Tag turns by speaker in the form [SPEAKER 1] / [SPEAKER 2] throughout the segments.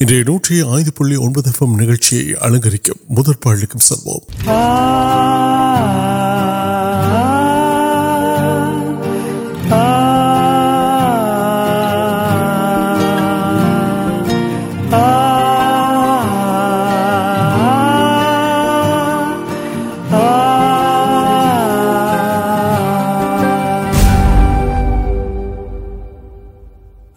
[SPEAKER 1] naughty آئی پولی نکچ الگ سمو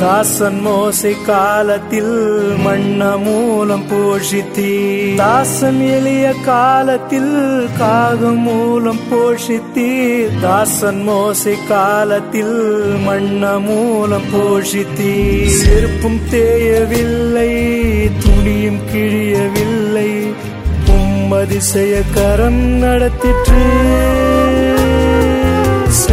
[SPEAKER 2] داس موسی کا من موشی تھی داسم کارش تی داسن موسی کا من موشی تیپلے دل کارتی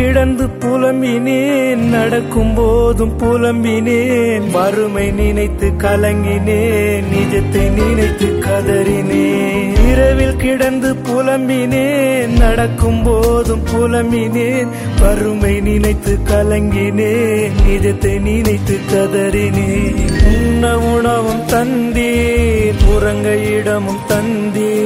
[SPEAKER 2] نو نلگ نجتے نیتنے کڑھن پل موبائل نیت کل گدر نمگ تندر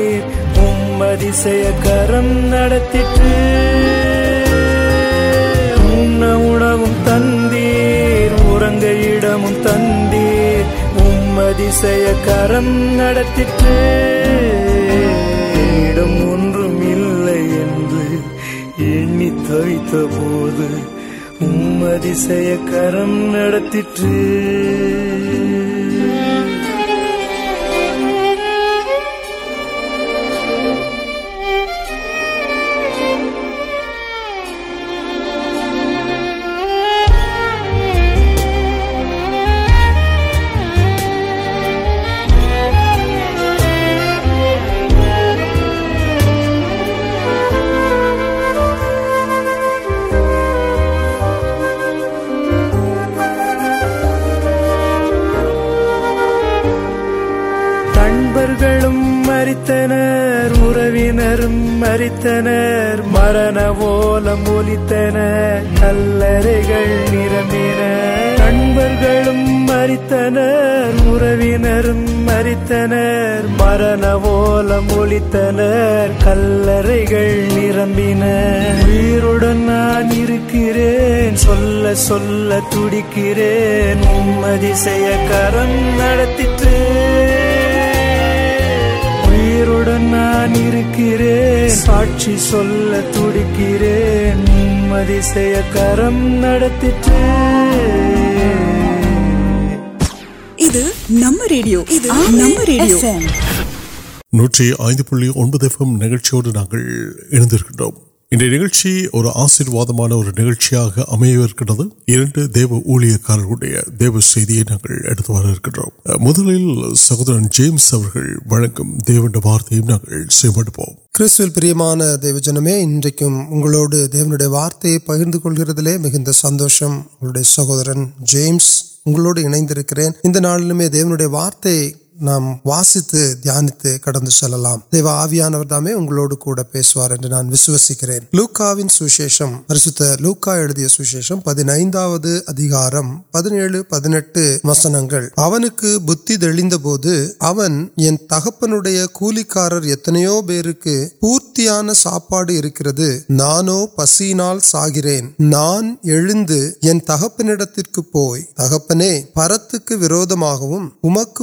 [SPEAKER 2] تندر بہت امداد کارتی مریت مریت مرنو لمت کلر نرم نریت مریت مرنو لوت کلر نرم نانکر نمک
[SPEAKER 3] نمدید
[SPEAKER 1] نوٹ دفعہ نوکر இந்த நிகழ்ச்சி ஒரு ஆசீர்வாதமான ஒரு நிகழ்ச்சியாக அமையவிருக்கிறது இரண்டு தேவ ஊழியக்காரர்களுடைய தேவ செய்தியை நாங்கள் எடுத்து வர இருக்கின்றோம் முதலில்
[SPEAKER 4] نام وسی لانے لوگ کاروبار پورتی ساپا نانو پسند ساڑھے ناندہ تکپن پڑوک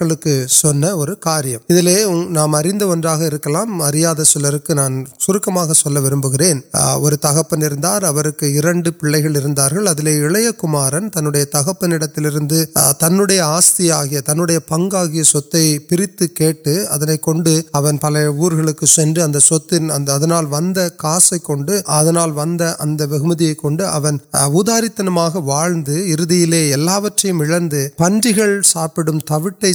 [SPEAKER 4] مجھے نام وغیرہ آس پر پل ورک بہماری پنگل ساپٹ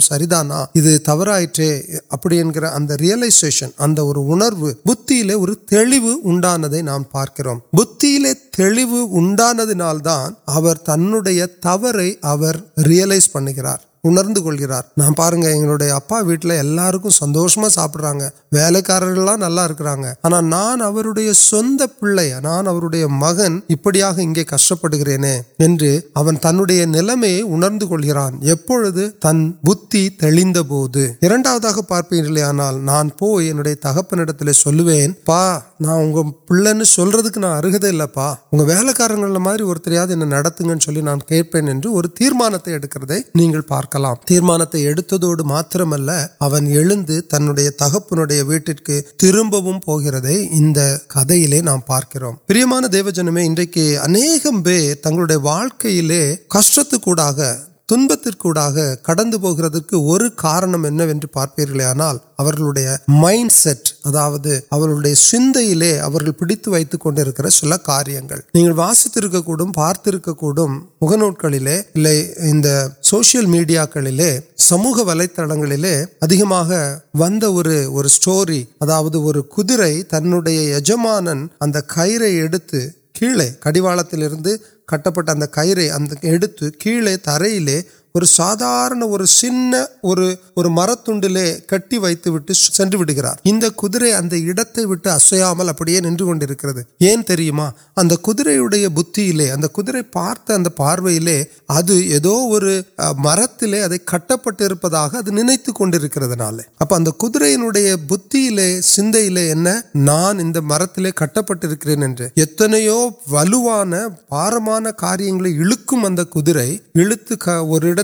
[SPEAKER 4] سردانا تبر آٹے ابشن بتوان بہتان تبرس پہ ساپے پایا مغنگ کشپ یا نلم اولا تنندا پارپن آنا نان پوڈ تک اپلو نا ارک ویلکار پارک لاندے تکپی ویٹک تربیت نام پارک دیو جن کی اہم تنگ کش تنہیں پارپی آنا پیت واسیتی پارتروکل سوشل میڈیا سمو وی ودر تنظیم یجم کیڑ کڑوال کٹ پہ کئی کھیل تر لے سادار مر تن لے کٹرام ننکر پارت پارو مرت کٹ پہ نکلے اب اگر بت چلے نان مرتی کٹ پہنچ وار کٹ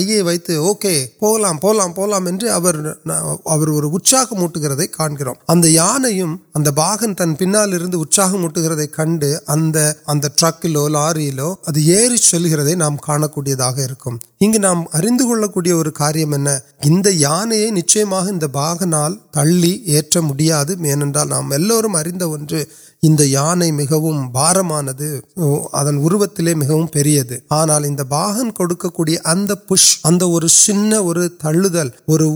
[SPEAKER 4] نچ بہن تھی نام یانے مجھے بار اروت منالی سن تلس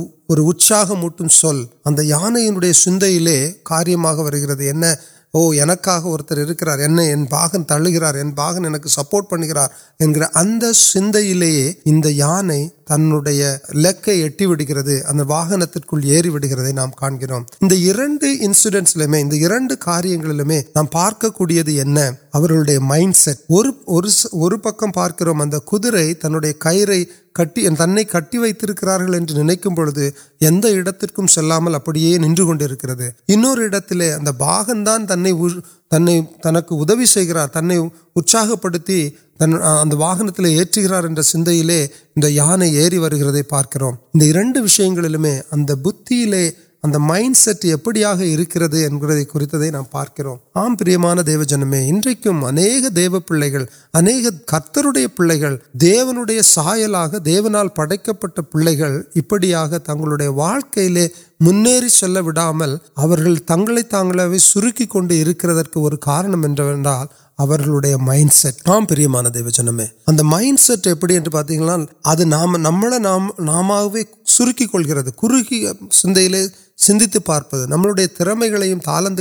[SPEAKER 4] موٹھ یانڈ سند کاریہ باہن تل گیا سپورٹ پڑ گیا سندے ان لگے مائنڈ پکم پارکر تک تن کٹی وار نوت اب نکرے ان باہم دن تن தன்னை தனக்கு உதவி செய்கிறார் தன்னை உற்சாகப்படுத்தி தன் அந்த வாகனத்தில் ஏற்றுகிறார் என்ற சிந்தையிலே இந்த யானை ஏறி வருகிறதை پہلے سائل آپ کو پڑھنے پوری تک ملک تک کارنمنگ مائنڈ دیو جنم نام نام سند سند پارے ترم گیا تالند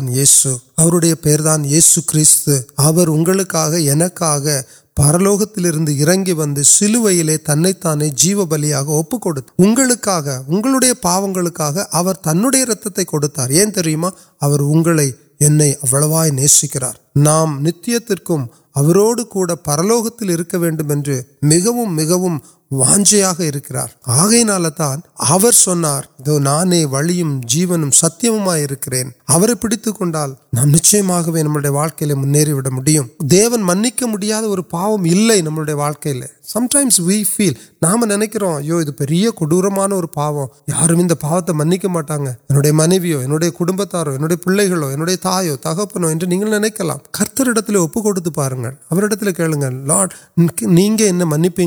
[SPEAKER 4] پا تک نیسک نام نمبر میری آگارے نچھے پاو یار پا منک منویوارو پہ تاو تک من پی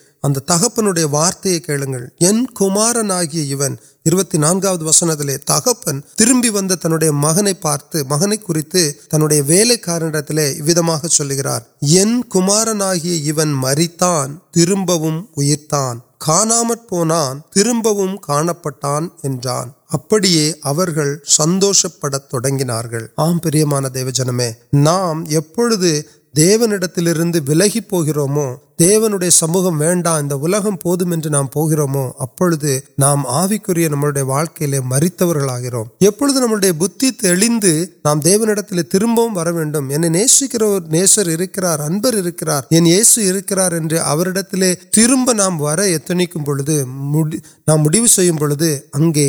[SPEAKER 4] مریتان تربان کا سندوش پڑھان دیو جنم نام دیوی پوکری سموکے ابھی نام آر نئے واقعی مریت نام دیوت نیسکر ترب نام ویڈیو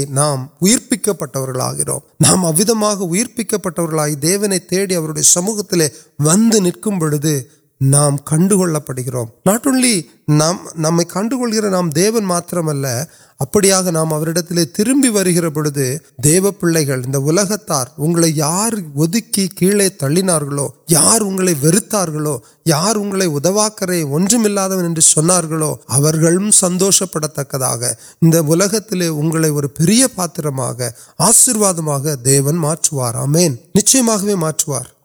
[SPEAKER 4] نامرپک پامرپک پاونے تیڑھے سموتی ون نو பொழுது நாம் கண்டுகொள்ளப்படுகிறோம் நாட் ஒன்லி நாம் நம்மை கண்டுகொள்கிற நாம் தேவன் மாத்திரமல்ல அப்படியாக நாம் அவரிடத்திலே திரும்பி வருகிற பொழுது தேவ பிள்ளைகள் இந்த உலகத்தார் உங்களை யார் ஒதுக்கி கீழே தள்ளினார்களோ யார் உங்களை வெறுத்தார்களோ யார் உங்களை உதவாக்கரை ஒன்றுமில்லாதவன் என்று சொன்னார்களோ அவர்களும் சந்தோஷப்படத்தக்கதாக இந்த உலகத்திலே உங்களை ஒரு பெரிய பாத்திரமாக ஆசிர்வாதமாக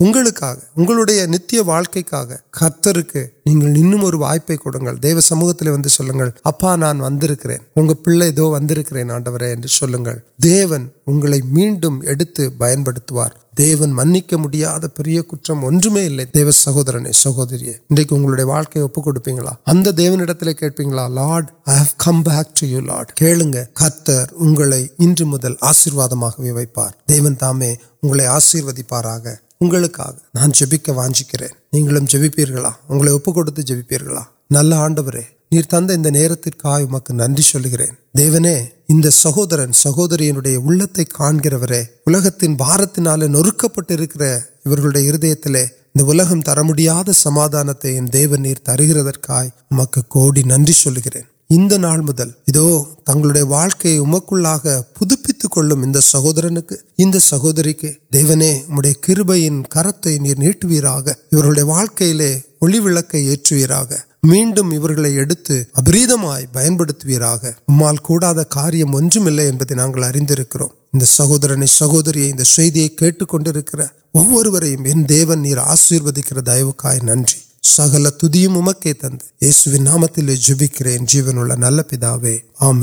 [SPEAKER 4] نا کچھ واپس اب ندی آپ کو سہورنے سہوری خطرے انشیواد دیے آشی پار உங்களுக்காக நான் ஜெபிக்க வாஞ்சிக்கிறேன் நீங்களும் ஜெபிப்பீர்களா உங்களை ஒப்பு கொடுத்து ஜெபிப்பீர்களா நல்ல ஆண்டவரே நீர் தந்த இந்த நேரத்திற்காக உமக்கு நன்றி சொல்கிறேன் தேவனே இந்த சகோதரன் சகோதரியனுடைய உள்ளத்தை காண்கிறவரே உலகத்தின் பாரத்தினாலே நொறுக்கப்பட்டிருக்கிற இவர்களுடைய இருதயத்திலே இந்த உலகம் தர முடியாத சமாதானத்தை என் தேவன் நீர் தருகிறதற்காய் உமக்கு கோடி நன்றி சொல்லுகிறேன் இந்த நாள் முதல் இதோ தங்களுடைய வாழ்க்கையை உமக்குள்ளாக புதுப்பி میڈیا نے سہوری دنیا تند نل پی آپ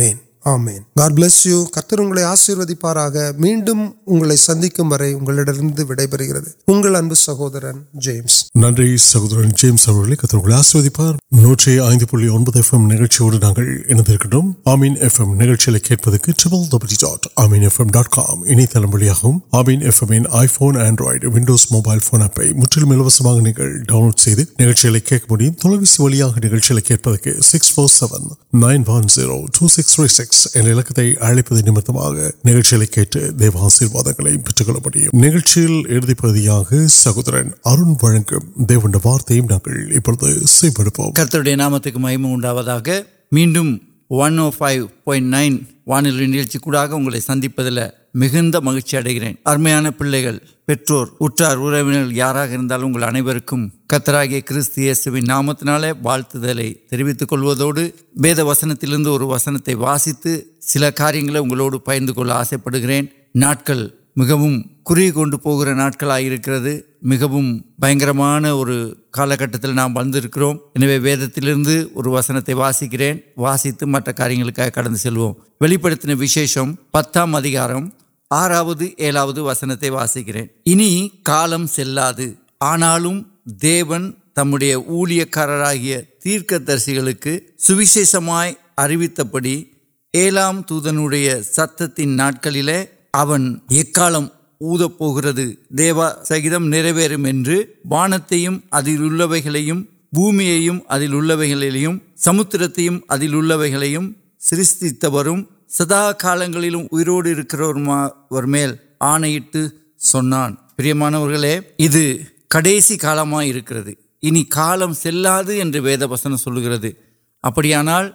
[SPEAKER 4] میڈیا
[SPEAKER 1] موبائل والے سکس سہور وارتہ
[SPEAKER 5] سے نام تک میڈیا مہر ارمیاں پڑوار اردو یار ابھی کتر نام وسنت سارے پیند آس پڑھیں مجھے کوری کو ناڑک آئی میگرم اور نام وقت ویدر واروپیم پتام آروز وسنگ آناکار تیر اردو ستکل ورانت پومی سمتر تھی سرشت سدا لال ایرروڑک میل آن سانوسی کا وید بس ابھیانوڑ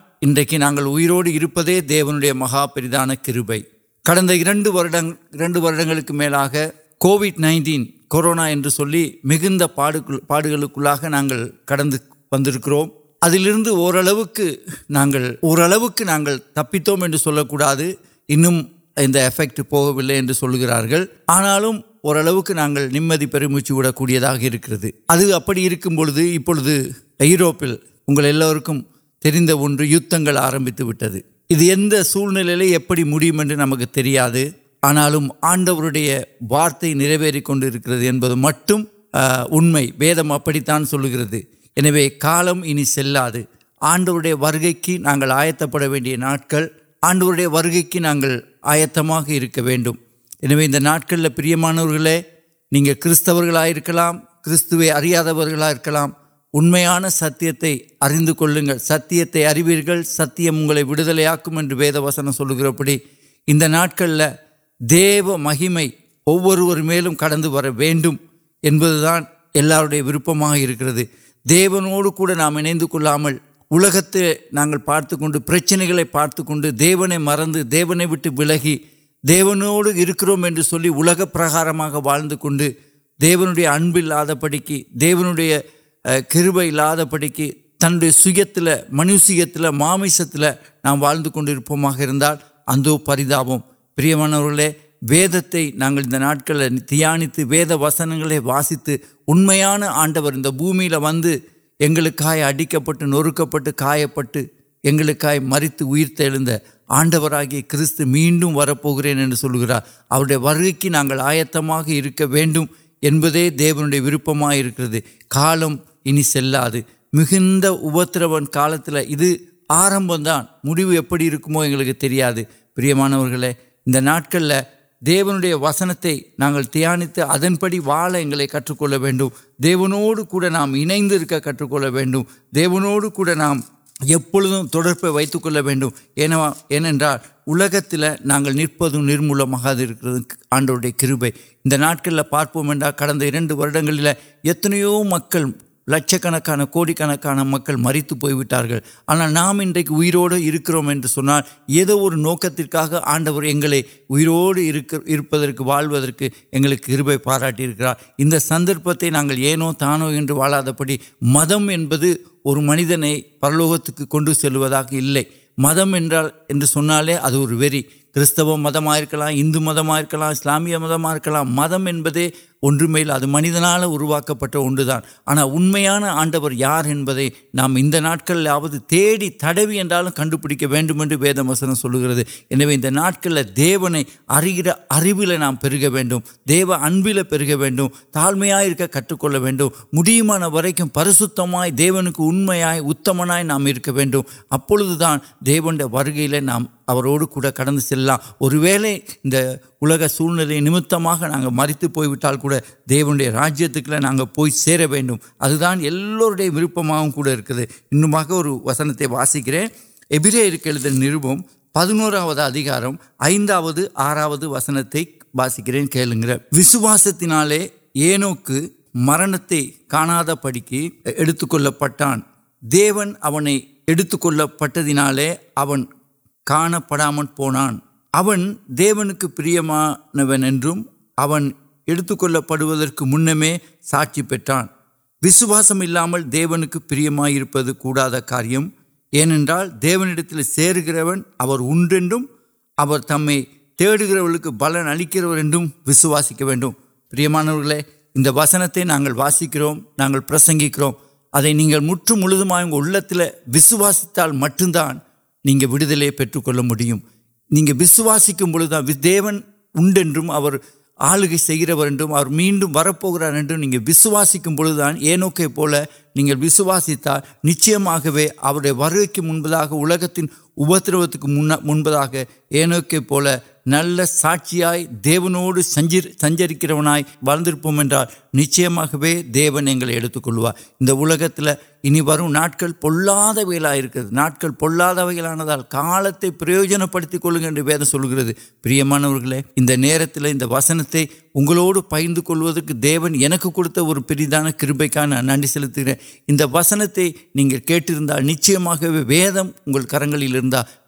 [SPEAKER 5] دیو نہا پریدان کبپے کڑکا کوئی کورونا ماڈلکر ابھی اوروک تبت كرا ہے انہوں پہل گئی اور نگر نمپ كا ادھر ابھی كو یتال آرمیت وٹر میڈم نمک آنا آڈر وارت نكنكرے انٹر ویدم ابھی انالم اندھے آنڈو کی نا آیت پڑی ناٹک آنڈو کی نا آیت ناڑک پر آلام کھان ستیہ اردو ستیہ ستیہ ویدل آکے وید وسن سلکر پڑھی ناڑکل دیو مہیم وہ واقع தேவனோடு கூட நாம் இணைந்து கொள்ளாமல் உலகத்தை நாங்கள் பார்த்து கொண்டு பிரச்சனைகளை பார்த்து கொண்டு தேவனை மறந்து தேவனை விட்டு விலகி தேவனோடு இருக்கிறோம் என்று சொல்லி உலக பிரகாரமாக வாழ்ந்து கொண்டு தேவனுடைய அன்பு இல்லாதபடிக்கு தேவனுடைய அஹ், கிருபை இல்லாதபடிக்கு தன்னுடைய ویدکل تیانت وید وسنگ واسیت اُن آڈر ان پومیل ویلک پہ کا مریت ائرتے آڈو کم ولکر اوکے کی نال آیت ووپم کرالم ان کا آرمندان میڈیوکری دیوے وسنائی نا تیانت واڑ کٹک دیو نام ان کے کٹکو نام ایپ واگت نا ندو نا کر آنڈے کبپے انٹکل پارپمنٹ کڑنگلو م لچ کنکان کو مکل مریت پوٹار آنا نام کی نوکت آڈو گرو پاراٹی سندر ایانو یو واڑپی مدم اور منت نے پلوکا مدمال ادھر وری کتو مدم کرسلام مدم کر او مجھے منتان آنا اُن آڈر یار انٹکلیاں کنپڑک ویم وید وسن سلکر ہے انہیں انگری اربل نام پہرگ دیو اب پہر ویٹ تامک کٹک مانوک پرسم دے کے اُنم اتم نام کرے وار نام کور کٹر الک سمت مریت پوئلک دیوی نا سیر ادا یو ویسے انسکریبر کے لیے نروپ پہ نوکار آرا وسنکرین کھیل گرسواستی مرنتے کاڑ کی دیونک پڑام پو அவன் தேவனுக்கு பிரியமானவன் என்றும் அவன் எடுத்துக்கொள்ளப்படுவதற்கு முன்னமே சாட்சி பெற்றான் விசுவாசம் இல்லாமல் தேவனுக்கு பிரியமாயிருப்பது கூடாத காரியம் ஏனென்றால் தேவனிடத்தில் نہیںصواسی دیون آلگ سر میڈم ونگ وسواسی نوکے پولیس وسواسی نچھے وارے کینپا کے ابدروک مو نل ساچی دیوڑ سنجری واضح نچن کلو تر انٹر پیل آدھے ناٹک پیلان کا پروجن پڑتی کلو سلکر ہے پروان ایک نر وسن اگڑ پیند دی کبپکا نا نن سلے وسنتے نہیں کھیٹر نچی ودم کرگل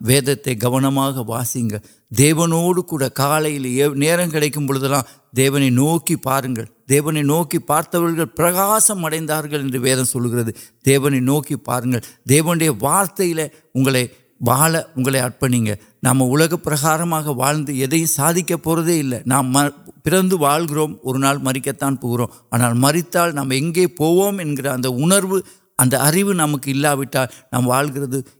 [SPEAKER 5] ویدتے کمو کا نیو كو دیونے نوک پارونے نوک پارتر پرکاسمے ویدم سلکر دیونے نوکر دیوی وارت کے لیے اگ اگلے ارپنی ہے نام ارکار وا سکے اِلے نام م پند والنا مریق آنا مریت نام پوک نمک نام وال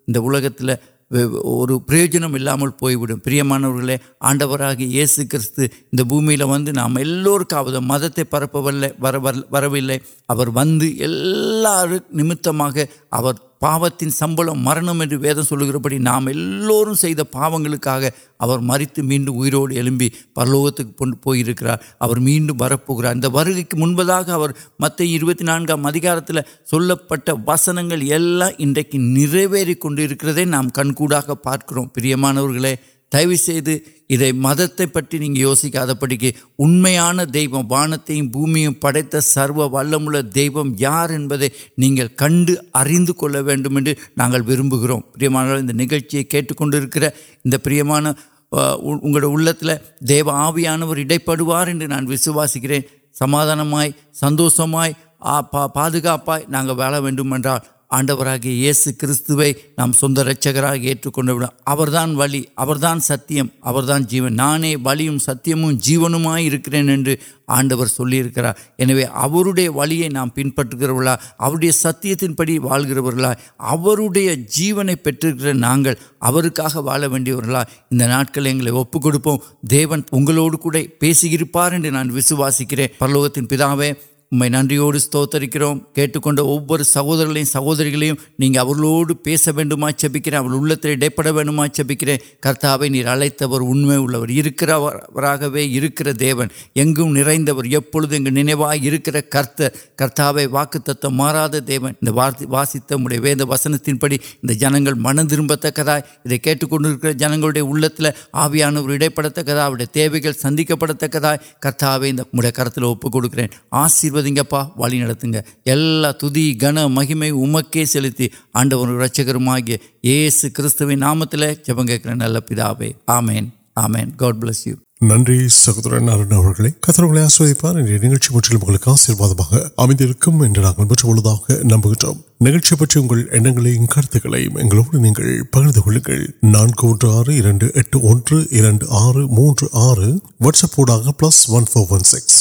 [SPEAKER 5] گلک اور پروجن پوئن پر آڈو یہ سو کتم ویسے نام مد پہ ویسے نمت پات کی سبل مرم سلک نام پایا مریت میریوڑی پلوکت میڈ وار ودکار چل پہ وسنگ یوکی نوڈرکے نام کنکا پارکر پر دع مدس پڑکے اُن دےو بانت پومی پڑت سرو ویوم یا کن اریندے نا وب گرو نچرک ان پرمان اگر دےو آبیانے نان وسکرین سمادان سندوشم پاپوال آڈو یہ سو کت نام سندر رچکر ایچر دلی ستیہم دان جیون نان وویم ستیہم جی آڈر چلو وا پاڑی ستیہ وال گاڑی جیونے پہلے واڑی انٹکل پیونوسپارے نان وسکری پلوکتی پیت ہوئے مجھے ننوڑک وہ سہور سہورگل نہیں آس ویم چپکر اگر پڑم چپکر کرت انگر نا کت کرت واقع دیون واسی وی وسنت جنگ من ترب تک کنک جنگ آبیاان کتنے دی کرتو کلک آس ஆசீர்வதிங்கப்பா வழி நடத்துங்க எல்லா துதி கன மகிமை உமக்கே செலுத்தி ஆண்டவன் ரட்சகருமாகிய இயேசு கிறிஸ்துவின் நாமத்தில் ஜெபம் கேட்கிற நல்ல பிதாவே ஆமேன் ஆமேன் காட் பிளஸ் யூ
[SPEAKER 1] நன்றி சகோதரன் அருண் அவர்களை கத்தரவுகளை ஆஸ்வதிப்பார் என்ற நிகழ்ச்சி பற்றியும் உங்களுக்கு ஆசீர்வாதமாக அமைந்திருக்கும் என்று நாங்கள் பெற்றுள்ளதாக நம்புகின்றோம் நிகழ்ச்சி பற்றி உங்கள் எண்ணங்களையும் கருத்துக்களையும் எங்களோடு நீங்கள் பகிர்ந்து கொள்ளுங்கள் நான்கு ஒன்று ஆறு இரண்டு எட்டு ஒன்று இரண்டு ஆறு மூன்று ஆறு வாட்ஸ்அப் ஊடாக plus one four one six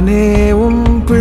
[SPEAKER 6] نمپ